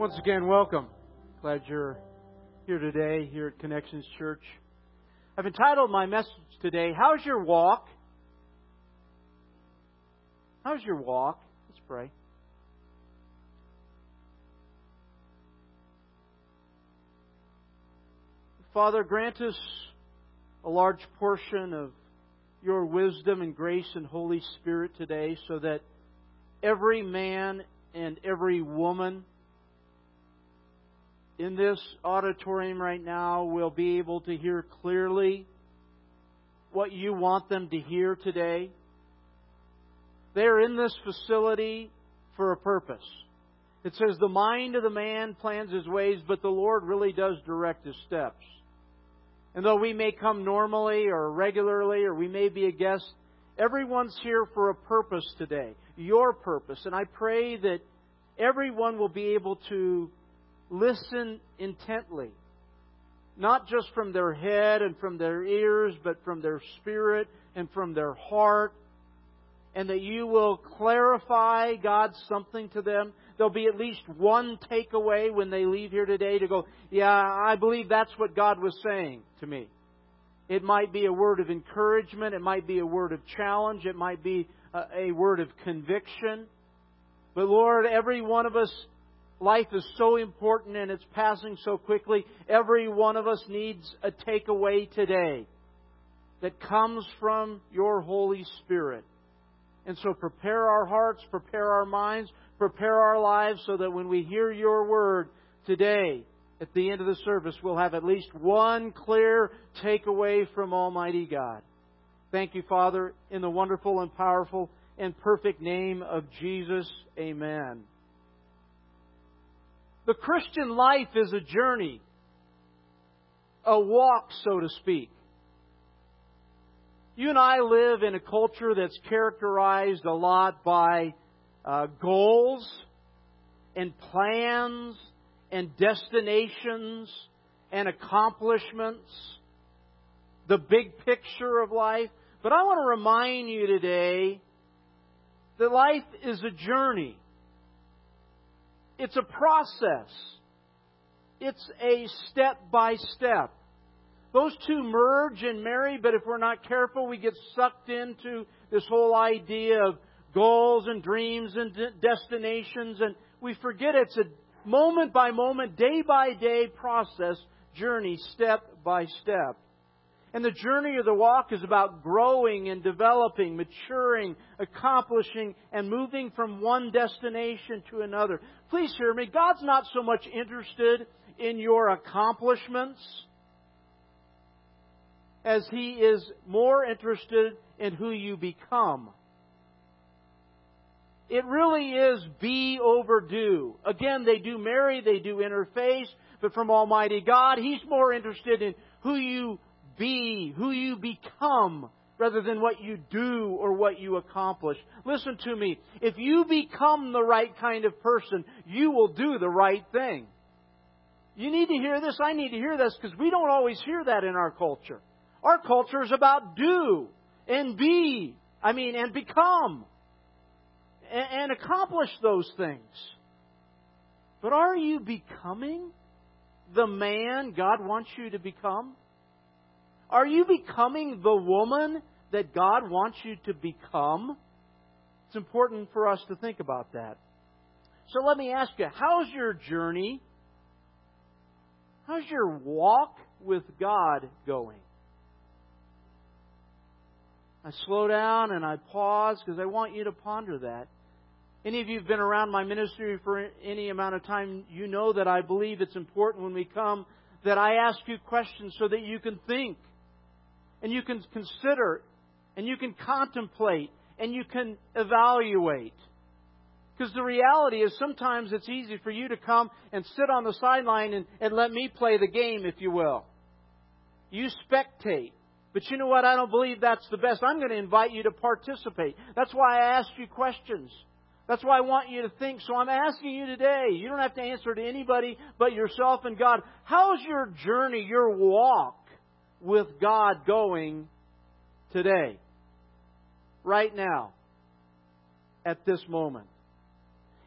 Once again, welcome. Glad you're here today, here at Connections Church. I've entitled my message today, How's Your Walk? How's your walk? Let's pray. Father, grant us a large portion of your wisdom and grace and Holy Spirit today so that every man and every woman in this auditorium right now will be able to hear clearly what you want them to hear today. They're in this facility for a purpose. It says, The mind of the man plans his ways, but the Lord really does direct his steps. And though we may come normally or regularly, or we may be a guest, everyone's here for a purpose today, your purpose. And I pray that everyone will be able to listen intently, not just from their head and from their ears, but from their spirit and from their heart, and that you will clarify, God, something to them. There'll be at least one takeaway when they leave here today to go, yeah, I believe that's what God was saying to me. It might be a word of encouragement. It might be a word of challenge. It might be a, a word of conviction. But Lord, every one of us, life is so important and it's passing so quickly. Every one of us needs a takeaway today that comes from your Holy Spirit. And so prepare our hearts, prepare our minds, prepare our lives so that when we hear your word today, at the end of the service, we'll have at least one clear takeaway from Almighty God. Thank you, Father, in the wonderful and powerful and perfect name of Jesus. Amen. The Christian life is a journey, a walk, so to speak. You and I live in a culture that's characterized a lot by uh, goals and plans and destinations and accomplishments, the big picture of life. But I want to remind you today that life is a journey. It's a process. It's a step by step. Those two merge and marry, but if we're not careful, we get sucked into this whole idea of goals and dreams and destinations, and we forget it's a moment by moment, day by day process, journey, step by step. And the journey of the walk is about growing and developing, maturing, accomplishing, and moving from one destination to another. Please hear me. God's not so much interested in your accomplishments as He is more interested in who you become. It really is be overdue. Again, they do marry, they do interface, but from Almighty God, He's more interested in who you be, who you become, rather than what you do or what you accomplish. Listen to me. If you become the right kind of person, you will do the right thing. You need to hear this. I need to hear this because we don't always hear that in our culture. Our culture is about do and be, I mean, and become and, and accomplish those things. But are you becoming the man God wants you to become? Are you becoming the woman that God wants you to become? It's important for us to think about that. So let me ask you, how's your journey? How's your walk with God going? I slow down and I pause because I want you to ponder that. Any of you who've been around my ministry for any amount of time, you know that I believe it's important when we come that I ask you questions so that you can think and you can consider and you can contemplate and you can evaluate. Because the reality is sometimes it's easy for you to come and sit on the sideline and, and let me play the game, if you will. You spectate. But you know what? I don't believe that's the best. I'm going to invite you to participate. That's why I asked you questions. That's why I want you to think. So I'm asking you today. You don't have to answer to anybody but yourself and God. How's your journey, your walk with God going today? Right now. At this moment.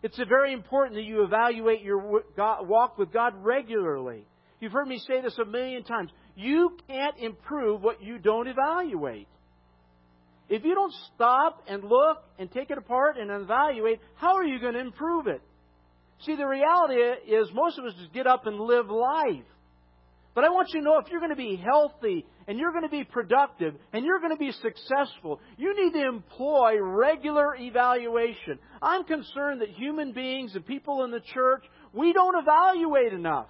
It's very important that you evaluate your walk with God regularly. You've heard me say this a million times. You can't improve what you don't evaluate. If you don't stop and look and take it apart and evaluate, how are you going to improve it? See, the reality is most of us just get up and live life. But I want you to know if you're going to be healthy and you're going to be productive and you're going to be successful, you need to employ regular evaluation. I'm concerned that human beings and people in the church, we don't evaluate enough.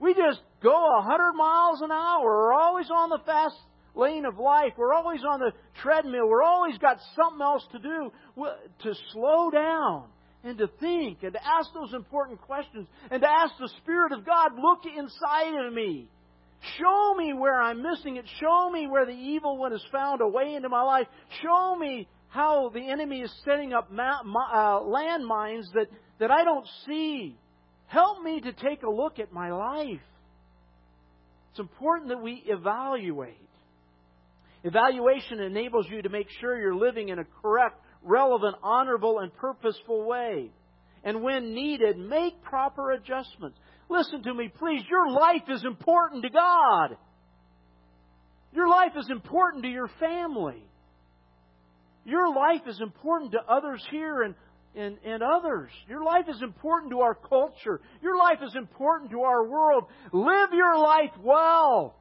We just go a hundred miles an hour. We're always on the fast lane of life. We're always on the treadmill. We're always got something else to do. To slow down and to think and to ask those important questions and to ask the Spirit of God, look inside of me. Show me where I'm missing it. Show me where the evil one has found a way into my life. Show me how the enemy is setting up ma- uh, landmines that, that I don't see. Help me to take a look at my life. It's important that we evaluate. Evaluation enables you to make sure you're living in a correct, relevant, honorable, and purposeful way. And when needed, make proper adjustments. Listen to me, please. Your life is important to God. Your life is important to your family. Your life is important to others here and, and, and others. Your life is important to our culture. Your life is important to our world. Live your life well,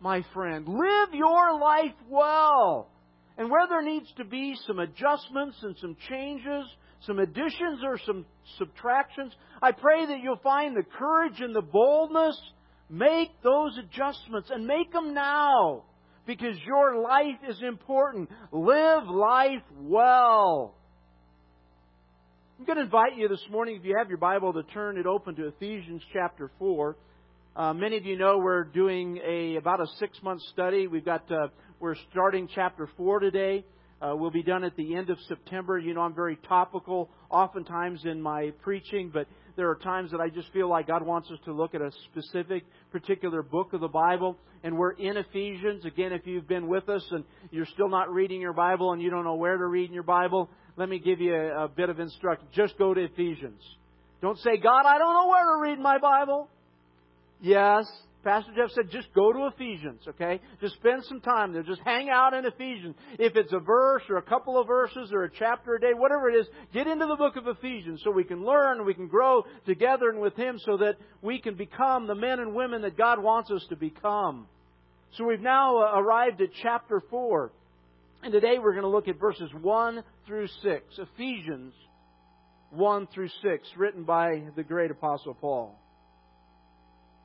my friend. Live your life well. And where there needs to be some adjustments and some changes, some additions or some subtractions, I pray that you'll find the courage and the boldness. Make those adjustments and make them now because your life is important. Live life well. I'm going to invite you this morning, if you have your Bible, to turn it open to Ephesians chapter 4. Uh, many of you know we're doing a about a six month study. We've got uh, we're starting chapter 4 today. Uh, we'll be done at the end of September. You know, I'm very topical oftentimes in my preaching, but there are times that I just feel like God wants us to look at a specific, particular book of the Bible. And we're in Ephesians. Again, if you've been with us and you're still not reading your Bible and you don't know where to read in your Bible, let me give you a, a bit of instruction. Just go to Ephesians. Don't say, God, I don't know where to read my Bible. Yes, Pastor Jeff said, just go to Ephesians, okay? Just spend some time there. Just hang out in Ephesians. If it's a verse or a couple of verses or a chapter a day, whatever it is, get into the book of Ephesians so we can learn, we can grow together and with Him so that we can become the men and women that God wants us to become. So we've now uh, arrived at chapter 4. And today we're going to look at verses 1 through 6. Ephesians 1 through 6, written by the great Apostle Paul.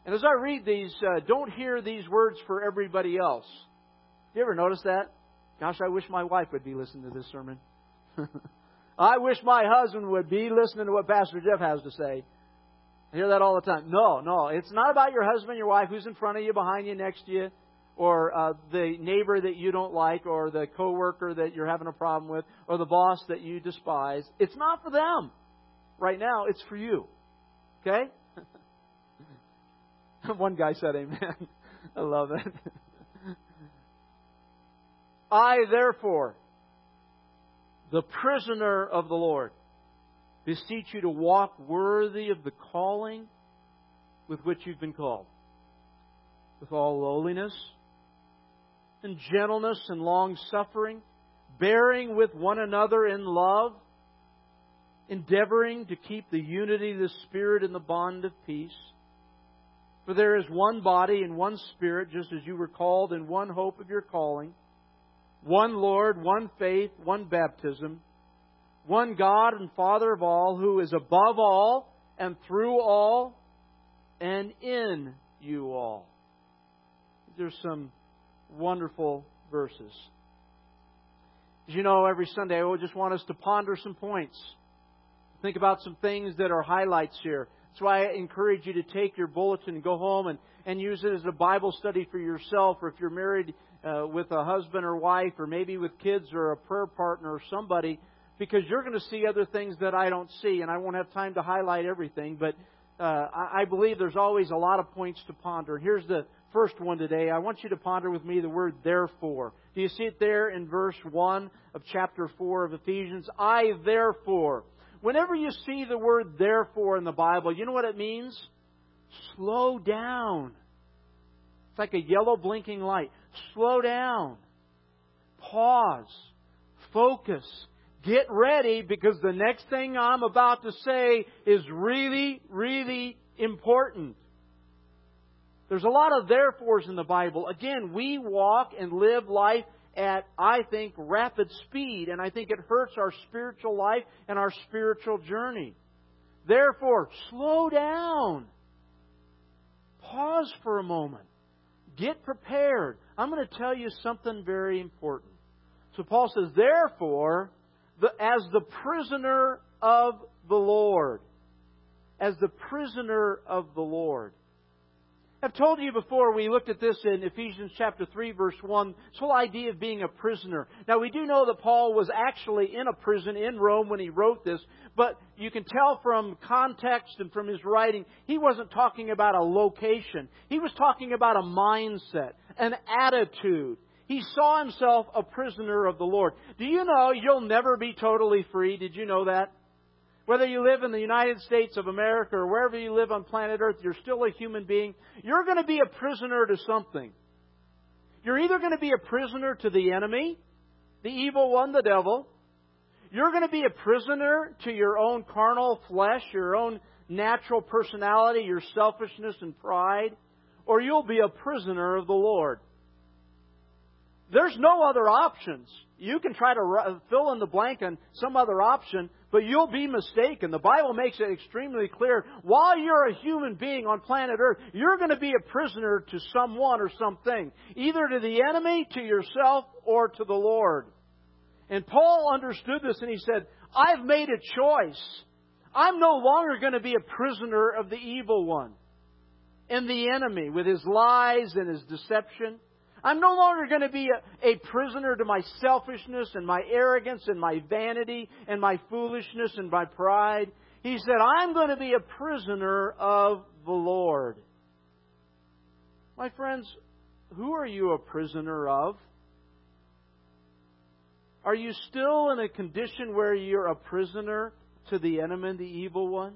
And as I read these, uh, don't hear these words for everybody else. You ever notice that? Gosh, I wish my wife would be listening to this sermon. I wish my husband would be listening to what Pastor Jeff has to say. I hear that all the time. No, no, it's not about your husband, your wife, who's in front of you, behind you, next to you, or uh, the neighbor that you don't like, or the coworker that you're having a problem with, or the boss that you despise. It's not for them. Right now, it's for you. Okay? One guy said amen. I love it. I, therefore, the prisoner of the Lord, beseech you to walk worthy of the calling with which you've been called, with all lowliness and gentleness and long suffering, bearing with one another in love, endeavoring to keep the unity of the Spirit in the bond of peace. For there is one body and one Spirit, just as you were called in one hope of your calling, one Lord, one faith, one baptism, one God and Father of all, who is above all and through all and in you all. There's some wonderful verses. As you know, every Sunday I would just want us to ponder some points. Think about some things that are highlights here. That's why I encourage you to take your bulletin go home and, and use it as a Bible study for yourself, or if you're married uh, with a husband or wife, or maybe with kids or a prayer partner or somebody, because you're going to see other things that I don't see, and I won't have time to highlight everything, but uh, I, I believe there's always a lot of points to ponder. Here's the first one today, I want you to ponder with me the word therefore. Do you see it there in verse 1 of chapter 4 of Ephesians? I therefore. Whenever you see the word therefore in the Bible, you know what it means? Slow down. It's like a yellow blinking light. Slow down. Pause. Focus. Get ready because the next thing I'm about to say is really, really important. There's a lot of therefores in the Bible. Again, we walk and live life at, I think, rapid speed, and I think it hurts our spiritual life and our spiritual journey. Therefore, slow down. Pause for a moment. Get prepared. I'm going to tell you something very important. So Paul says, therefore, the, as the prisoner of the Lord, as the prisoner of the Lord. I've told you before, we looked at this in Ephesians chapter 3 verse 1, this whole idea of being a prisoner. Now we do know that Paul was actually in a prison in Rome when he wrote this, but you can tell from context and from his writing, he wasn't talking about a location. He was talking about a mindset, an attitude. He saw himself a prisoner of the Lord. Do you know you'll never be totally free? Did you know that? Whether you live in the United States of America or wherever you live on planet Earth, you're still a human being. You're going to be a prisoner to something. You're either going to be a prisoner to the enemy, the evil one, the devil. You're going to be a prisoner to your own carnal flesh, your own natural personality, your selfishness and pride, or you'll be a prisoner of the Lord. There's no other options. You can try to fill in the blank on some other option, but you'll be mistaken. The Bible makes it extremely clear. While you're a human being on planet Earth, you're going to be a prisoner to someone or something, either to the enemy, to yourself, or to the Lord. And Paul understood this and he said, I've made a choice. I'm no longer going to be a prisoner of the evil one and the enemy with his lies and his deception. I'm no longer going to be a, a, prisoner to my selfishness and my arrogance and my vanity and my foolishness and my pride. He said, I'm going to be a prisoner of the Lord. My friends, who are you a prisoner of? Are you still in a condition where you're a prisoner to the enemy, the evil one?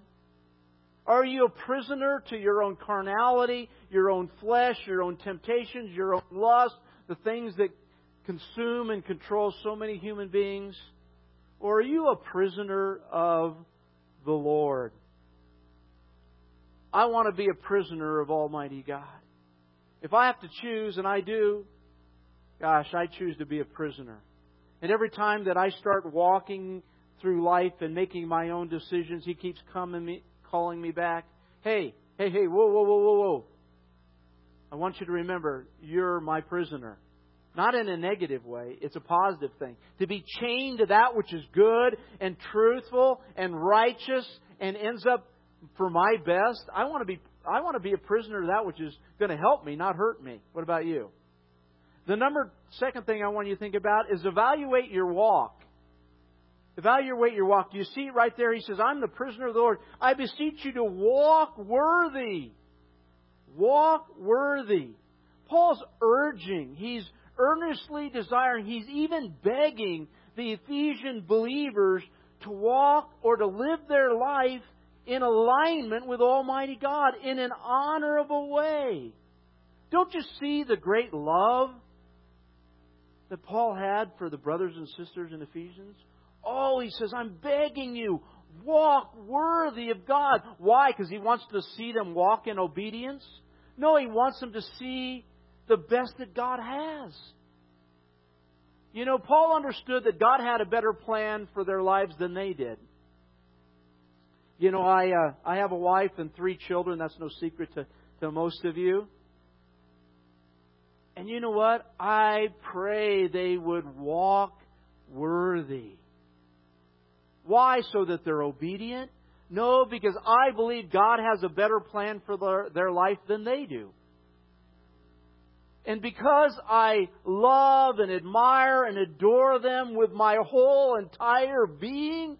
Are you a prisoner to your own carnality, your own flesh, your own temptations, your own lust, the things that consume and control so many human beings? Or are you a prisoner of the Lord? I want to be a prisoner of Almighty God. If I have to choose, and I do, gosh, I choose to be a prisoner. And every time that I start walking through life and making my own decisions, He keeps coming me, calling me back. Hey, hey, hey, whoa, whoa, whoa, whoa, whoa. I want you to remember, you're my prisoner. Not in a negative way, it's a positive thing. To be chained to that which is good and truthful and righteous and ends up for my best. I want to be I want to be a prisoner to that which is going to help me, not hurt me. What about you? The number second thing I want you to think about is evaluate your walk. Evaluate your walk. Do you see it right there? He says, I'm the prisoner of the Lord. I beseech you to walk worthy. Walk worthy. Paul's urging, he's earnestly desiring, he's even begging the Ephesian believers to walk or to live their life in alignment with Almighty God in an honorable way. Don't you see the great love that Paul had for the brothers and sisters in Ephesians? Oh, he says, I'm begging you, walk worthy of God. Why? Because he wants to see them walk in obedience? No, he wants them to see the best that God has. You know, Paul understood that God had a better plan for their lives than they did. You know, I uh, I have a wife and three children. That's no secret to, to most of you. And you know what? I pray they would walk worthy. Why? So that they're obedient? No, because I believe God has a better plan for their, their life than they do. And because I love and admire and adore them with my whole entire being,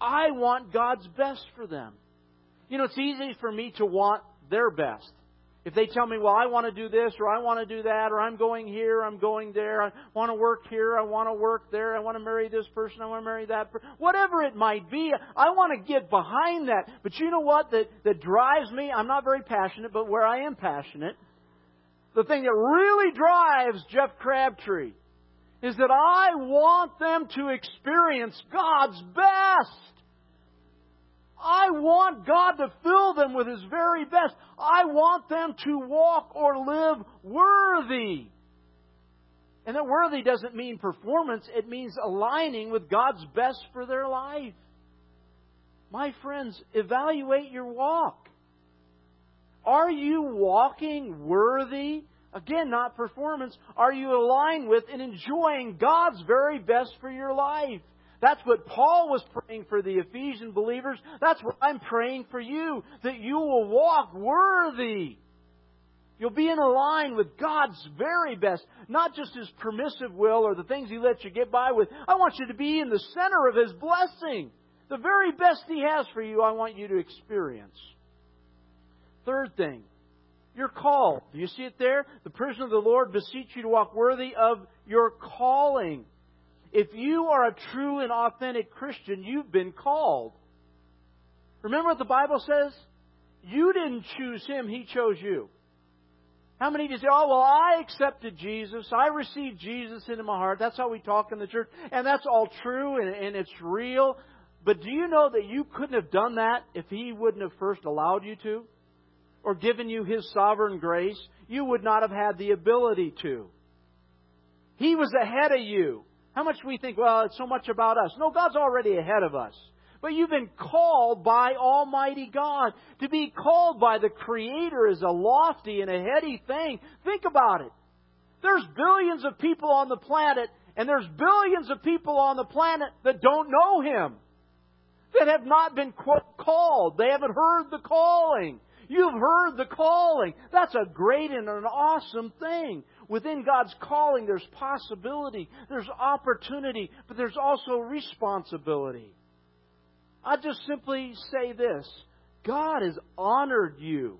I want God's best for them. You know, it's easy for me to want their best. If they tell me, well, I want to do this or I want to do that or I'm going here, I'm going there, I want to work here, I want to work there, I want to marry this person, I want to marry that person, whatever it might be, I want to get behind that. But you know what that, that drives me? I'm not very passionate, but where I am passionate, the thing that really drives Jeff Crabtree is that I want them to experience God's best. I want God to fill them with His very best. I want them to walk or live worthy. And that worthy doesn't mean performance, it means aligning with God's best for their life. My friends, evaluate your walk. Are you walking worthy? Again, not performance. Are you aligned with and enjoying God's very best for your life? That's what Paul was praying for the Ephesian believers. That's what I'm praying for you, that you will walk worthy. You'll be in a line with God's very best, not just His permissive will or the things He lets you get by with. I want you to be in the center of His blessing. The very best He has for you, I want you to experience. Third thing, you're called. Do you see it there? The prison of the Lord beseech you to walk worthy of your calling. If you are a true and authentic Christian, you've been called. Remember what the Bible says? You didn't choose him, he chose you. How many of you say, oh, well, I accepted Jesus. I received Jesus into my heart. That's how we talk in the church. And that's all true and, and it's real. But do you know that you couldn't have done that if he wouldn't have first allowed you to? Or given you his sovereign grace? You would not have had the ability to. He was ahead of you. How much we think, well, it's so much about us. No, God's already ahead of us. But you've been called by Almighty God. To be called by the Creator is a lofty and a heady thing. Think about it. There's billions of people on the planet, and there's billions of people on the planet that don't know Him. That have not been called. They haven't heard the calling. You've heard the calling. That's a great and an awesome thing. Within God's calling, there's possibility, there's opportunity, but there's also responsibility. I just simply say this God has honored you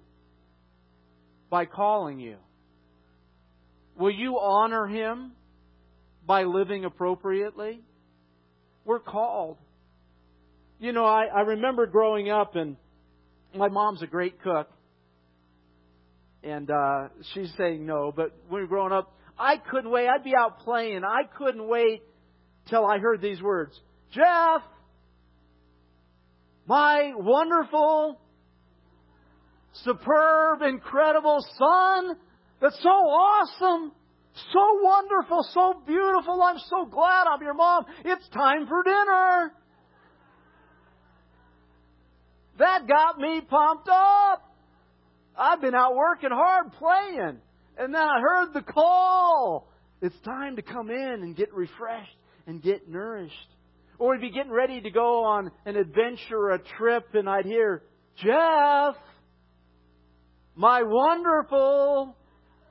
by calling you. Will you honor Him by living appropriately? We're called. You know, I, I remember growing up, and my mom's a great cook and uh, she's saying no. But when we were growing up, I couldn't wait. I'd be out playing. I couldn't wait till I heard these words, Jeff, my wonderful, superb, incredible son. That's so awesome. So wonderful, so beautiful. I'm so glad I'm your mom. It's time for dinner. That got me pumped up. I've been out working hard playing. And then I heard the call. It's time to come in and get refreshed and get nourished. Or we'd be getting ready to go on an adventure or a trip, and I'd hear, Jeff, my wonderful,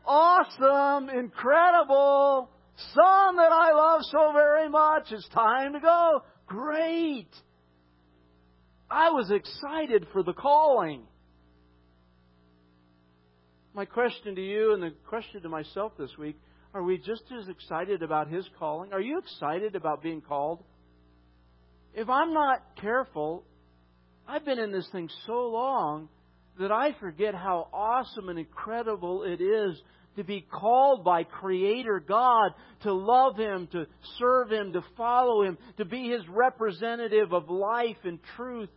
awesome, incredible son that I love so very much, it's time to go. Great. I was excited for the calling. My question to you and the question to myself this week are we just as excited about His calling? Are you excited about being called? If I'm not careful, I've been in this thing so long that I forget how awesome and incredible it is to be called by Creator God, to love Him, to serve Him, to follow Him, to be His representative of life and truth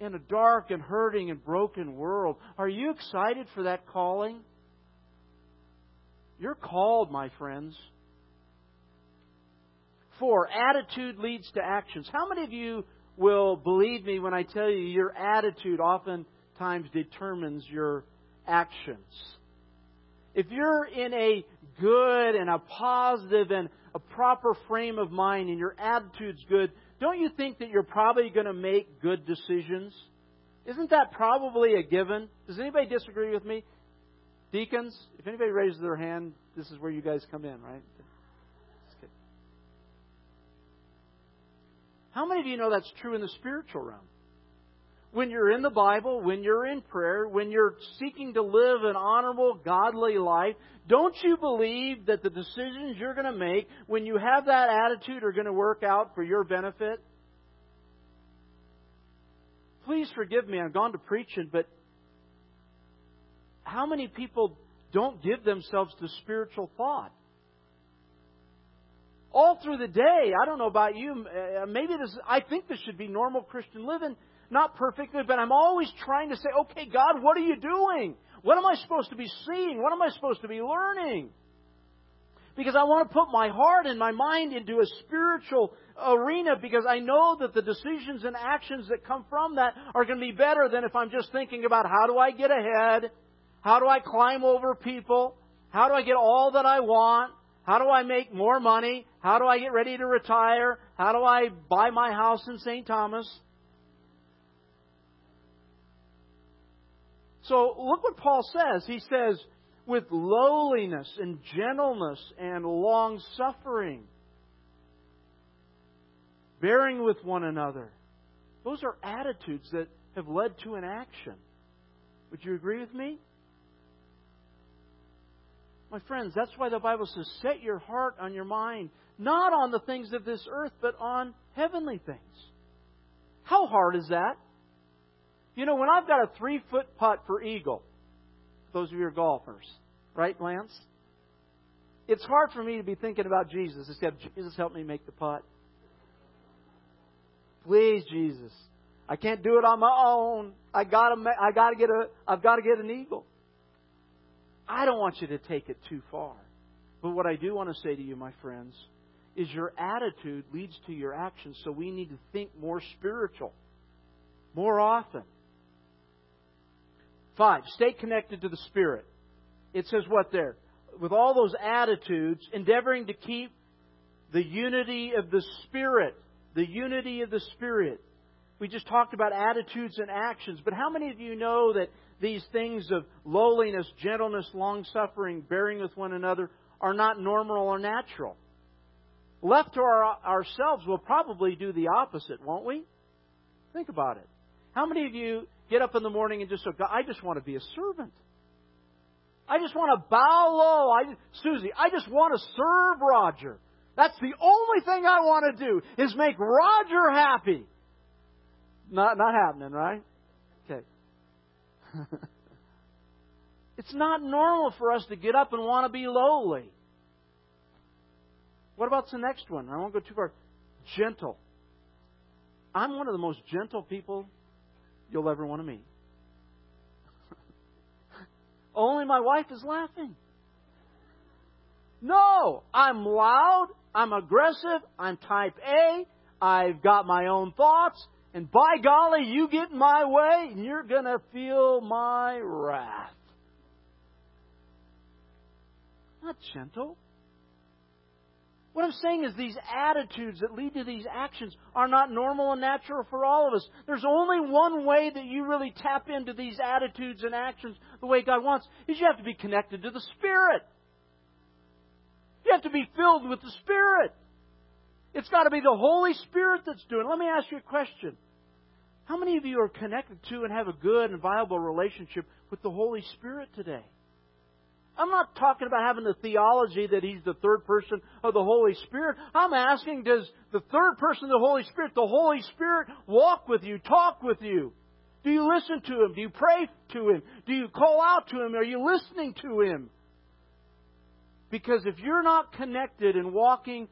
in a dark and hurting and broken world. Are you excited for that calling? You're called, my friends. Four, attitude leads to actions. How many of you will believe me when I tell you your attitude oftentimes determines your actions? If you're in a good and a positive and a proper frame of mind and your attitude's good, don't you think that you're probably going to make good decisions? Isn't that probably a given? Does anybody disagree with me? Deacons, if anybody raises their hand, this is where you guys come in, right? How many of you know that's true in the spiritual realm? When you're in the Bible, when you're in prayer, when you're seeking to live an honorable, godly life, don't you believe that the decisions you're going to make when you have that attitude are going to work out for your benefit? Please forgive me, I've gone to preaching, but how many people don't give themselves to spiritual thought? All through the day, I don't know about you, uh, maybe this, I think this should be normal Christian living. Not perfectly, but I'm always trying to say, okay, God, what are you doing? What am I supposed to be seeing? What am I supposed to be learning? Because I want to put my heart and my mind into a spiritual arena because I know that the decisions and actions that come from that are going to be better than if I'm just thinking about how do I get ahead? How do I climb over people? How do I get all that I want? How do I make more money? How do I get ready to retire? How do I buy my house in St. Thomas? So look what Paul says. He says, with lowliness and gentleness and long suffering, bearing with one another. Those are attitudes that have led to an action. Would you agree with me? My friends, that's why the Bible says, set your heart on your mind, not on the things of this earth, but on heavenly things. How hard is that? You know, when I've got a three foot putt for eagle, those of you are golfers, right, Lance? It's hard for me to be thinking about Jesus, except Jesus help me make the putt. Please, Jesus. I can't do it on my own. I gotta, I gotta get a, I've got to get an eagle. I don't want you to take it too far. But what I do want to say to you, my friends, is your attitude leads to your actions. So we need to think more spiritual, more often. Five, stay connected to the Spirit. It says what there? With all those attitudes, endeavoring to keep the unity of the Spirit. The unity of the Spirit. We just talked about attitudes and actions, but how many of you know that these things of lowliness, gentleness, long suffering, bearing with one another are not normal or natural? Left to our, ourselves, we'll probably do the opposite, won't we? Think about it. How many of you get up in the morning and just God, I just want to be a servant. I just want to bow low. I, Susie, I just want to serve Roger. That's the only thing I want to do is make Roger happy. Not not happening, right? Okay. it's not normal for us to get up and want to be lowly. What about the next one? I won't go too far. Gentle. I'm one of the most gentle people you'll ever want to meet. Only my wife is laughing. No, I'm loud, I'm aggressive, I'm type A, I've got my own thoughts, and by golly, you get in my way, and you're going to feel my wrath. Not gentle. What I'm saying is these attitudes that lead to these actions are not normal and natural for all of us. There's only one way that you really tap into these attitudes and actions the way God wants, is you have to be connected to the Spirit. You have to be filled with the Spirit. It's got to be the Holy Spirit that's doing it. Let me ask you a question. How many of you are connected to and have a good and viable relationship with the Holy Spirit today? I'm not talking about having the theology that He's the third person of the Holy Spirit. I'm asking, does the third person of the Holy Spirit, the Holy Spirit, walk with you, talk with you? Do you listen to Him? Do you pray to Him? Do you call out to Him? Are you listening to Him? Because if you're not connected and walking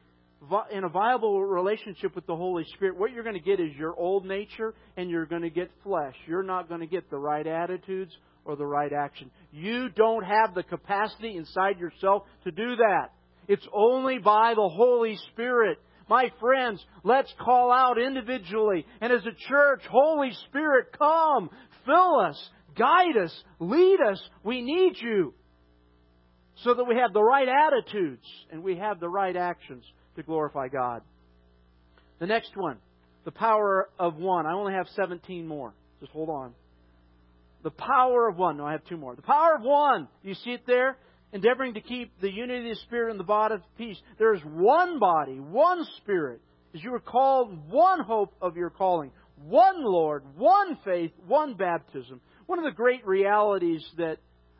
in a viable relationship with the Holy Spirit, what you're going to get is your old nature and you're going to get flesh. You're not going to get the right attitudes or the right action. You don't have the capacity inside yourself to do that. It's only by the Holy Spirit. My friends, let's call out individually and as a church, Holy Spirit, come, fill us, guide us, lead us. We need you so that we have the right attitudes and we have the right actions to glorify God. The next one, the power of one. I only have 17 more. Just hold on. The power of one. No, I have two more. The power of one. You see it there? Endeavoring to keep the unity of the Spirit and the body of peace. There is one body, one Spirit. As you were called, one hope of your calling, one Lord, one faith, one baptism. One of the great realities that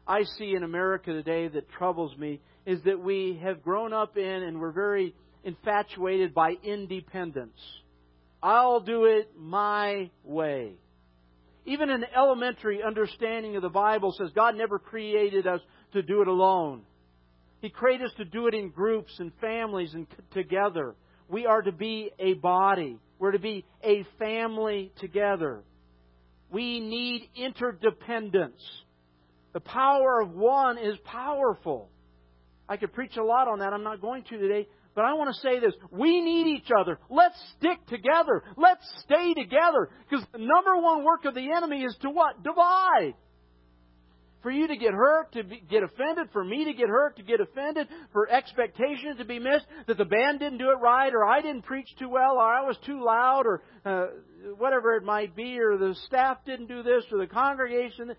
I see in America today that troubles me is that we have grown up in and we're very infatuated by independence. I'll do it my way. Even an elementary understanding of the Bible says God never created us to do it alone. He created us to do it in groups and families and together. We are to be a body. We're to be a family together. We need interdependence. The power of one is powerful. I could preach a lot on that. I'm not going to today. But I want to say this. We need each other. Let's stick together. Let's stay together. Because the number one work of the enemy is to what? Divide. For you to get hurt, to be, get offended, for me to get hurt, to get offended, for expectations to be missed, that the band didn't do it right, or I didn't preach too well, or I was too loud, or uh, whatever it might be, or the staff didn't do this, or the congregation.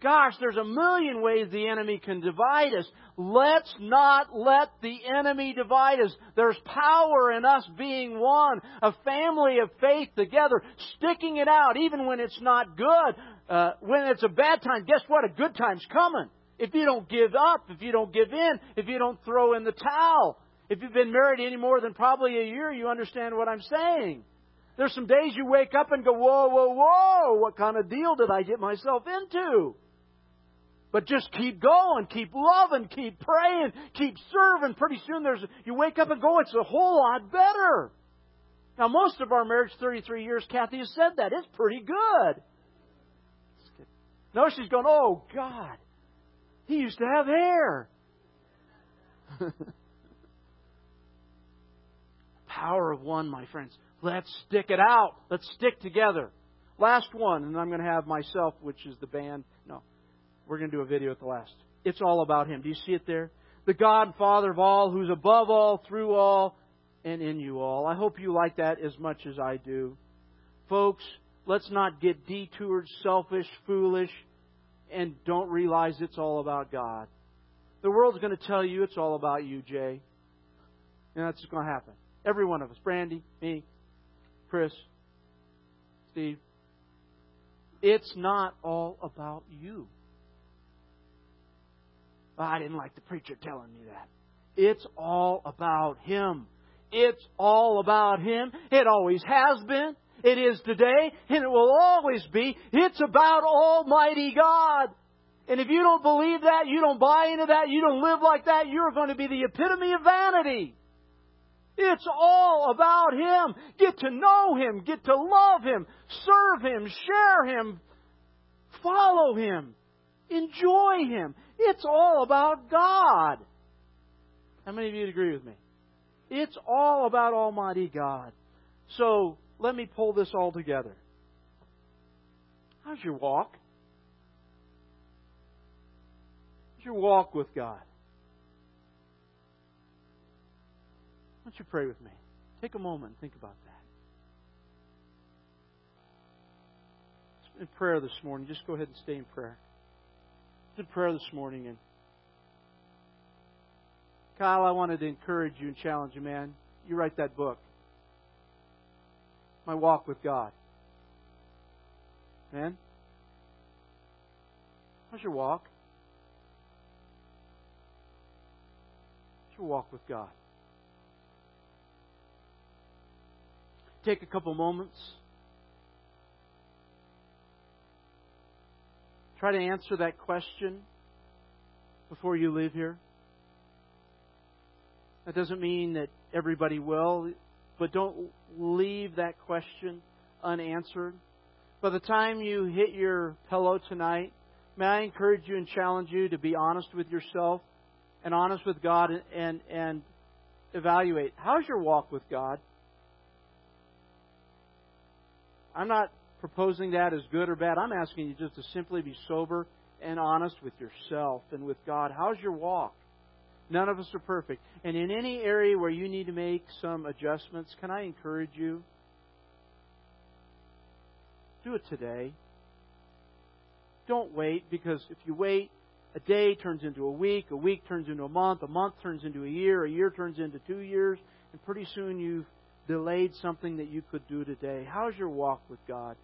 Gosh, there's a million ways the enemy can divide us. Let's not let the enemy divide us. There's power in us being one, a family of faith together, sticking it out even when it's not good. Uh, when it's a bad time, guess what? A good time's coming. If you don't give up, if you don't give in, if you don't throw in the towel. If you've been married any more than probably a year, you understand what I'm saying. There's some days you wake up and go, whoa, whoa, whoa, what kind of deal did I get myself into? But just keep going, keep loving, keep praying, keep serving. Pretty soon there's you wake up and go, it's a whole lot better. Now most of our marriage, 33 years, Kathy has said that. It's pretty good. No, she's going, oh God, he used to have hair. Power of one, my friends. Let's stick it out. Let's stick together. Last one, and I'm going to have myself, which is the band. No, we're going to do a video at the last. It's all about Him. Do you see it there? The God, Father of all, who's above all, through all, and in you all. I hope you like that as much as I do. Folks, let's not get detoured, selfish, foolish, and don't realize it's all about God. The world's going to tell you it's all about you, Jay. And that's going to happen. Every one of us. Brandy, me, Chris, Steve. It's not all about you. I didn't like the preacher telling me that. It's all about Him. It's all about Him. It always has been. It is today, and it will always be. It's about Almighty God. And if you don't believe that, you don't buy into that, you don't live like that, you're going to be the epitome of vanity. It's all about Him. Get to know Him. Get to love Him. Serve Him. Share Him. Follow Him. Enjoy Him. It's all about God. How many of you agree with me? It's all about Almighty God. So let me pull this all together. How's your walk? How's your walk with God? Why don't you pray with me? Take a moment and think about that. In prayer this morning, just go ahead and stay in prayer prayer this morning. And Kyle, I wanted to encourage you and challenge you, man. You write that book. My walk with God. Man, how's your walk? How's your walk with God? Take a couple moments Try to answer that question before you leave here. That doesn't mean that everybody will, but don't leave that question unanswered. By the time you hit your pillow tonight, may I encourage you and challenge you to be honest with yourself and honest with God and, and, and evaluate how's your walk with God? I'm not proposing that as good or bad. I'm asking you just to simply be sober and honest with yourself and with God. How's your walk? None of us are perfect. And in any area where you need to make some adjustments, can I encourage you? Do it today. Don't wait because if you wait, a day turns into a week, a week turns into a month, a month turns into a year, a year turns into two years, and pretty soon you've delayed something that you could do today. How's your walk with God?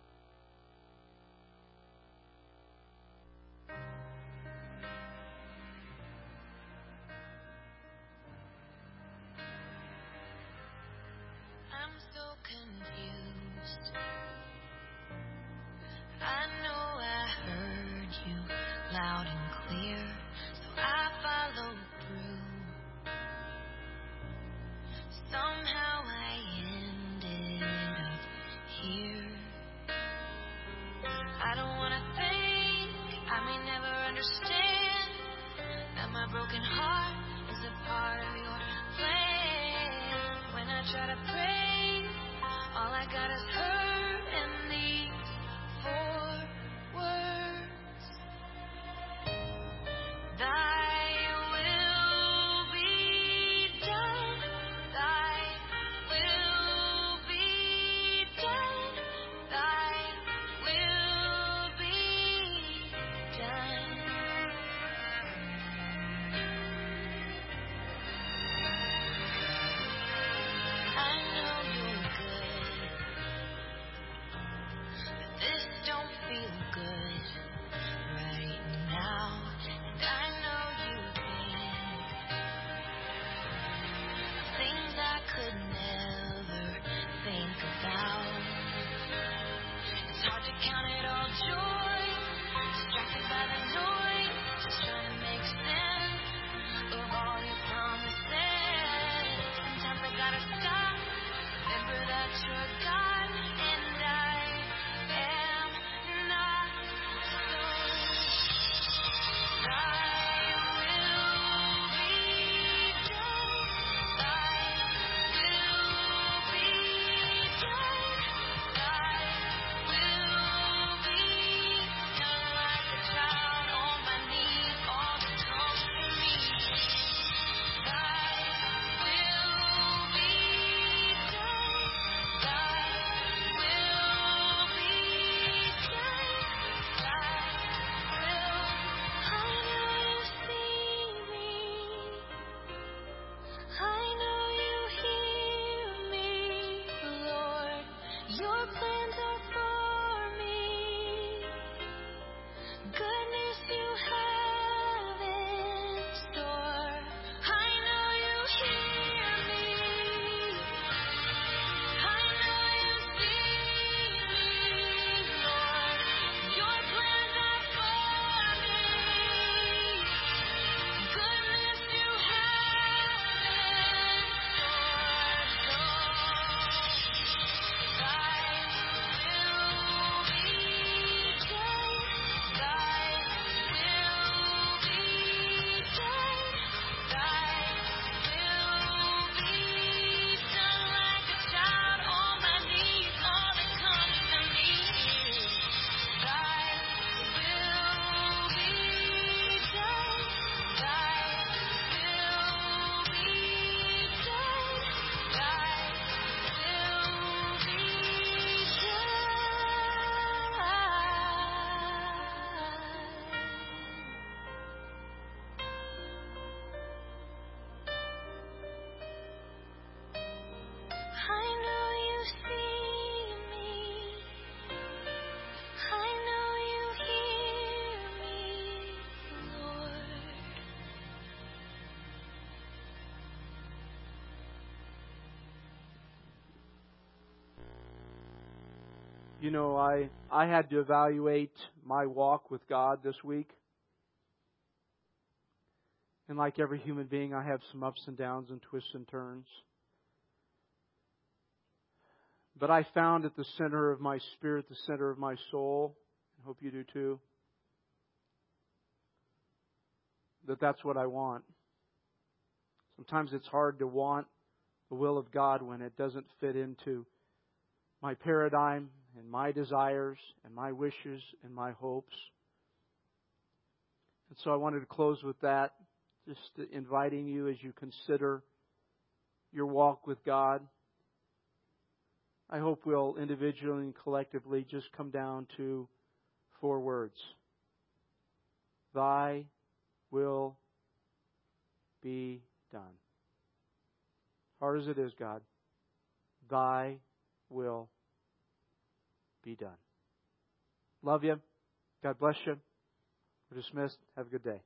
You know, I I had to evaluate my walk with God this week. And like every human being, I have some ups and downs and twists and turns. But I found at the center of my spirit, the center of my soul, I hope you do too, that that's what I want. Sometimes it's hard to want the will of God when it doesn't fit into my paradigm and my desires and my wishes and my hopes. And so I wanted to close with that, just inviting you as you consider your walk with God. I hope we'll individually and collectively just come down to four words Thy will be done. Hard as it is, God, Thy will be done. Love you. God bless you. We're dismissed. Have a good day.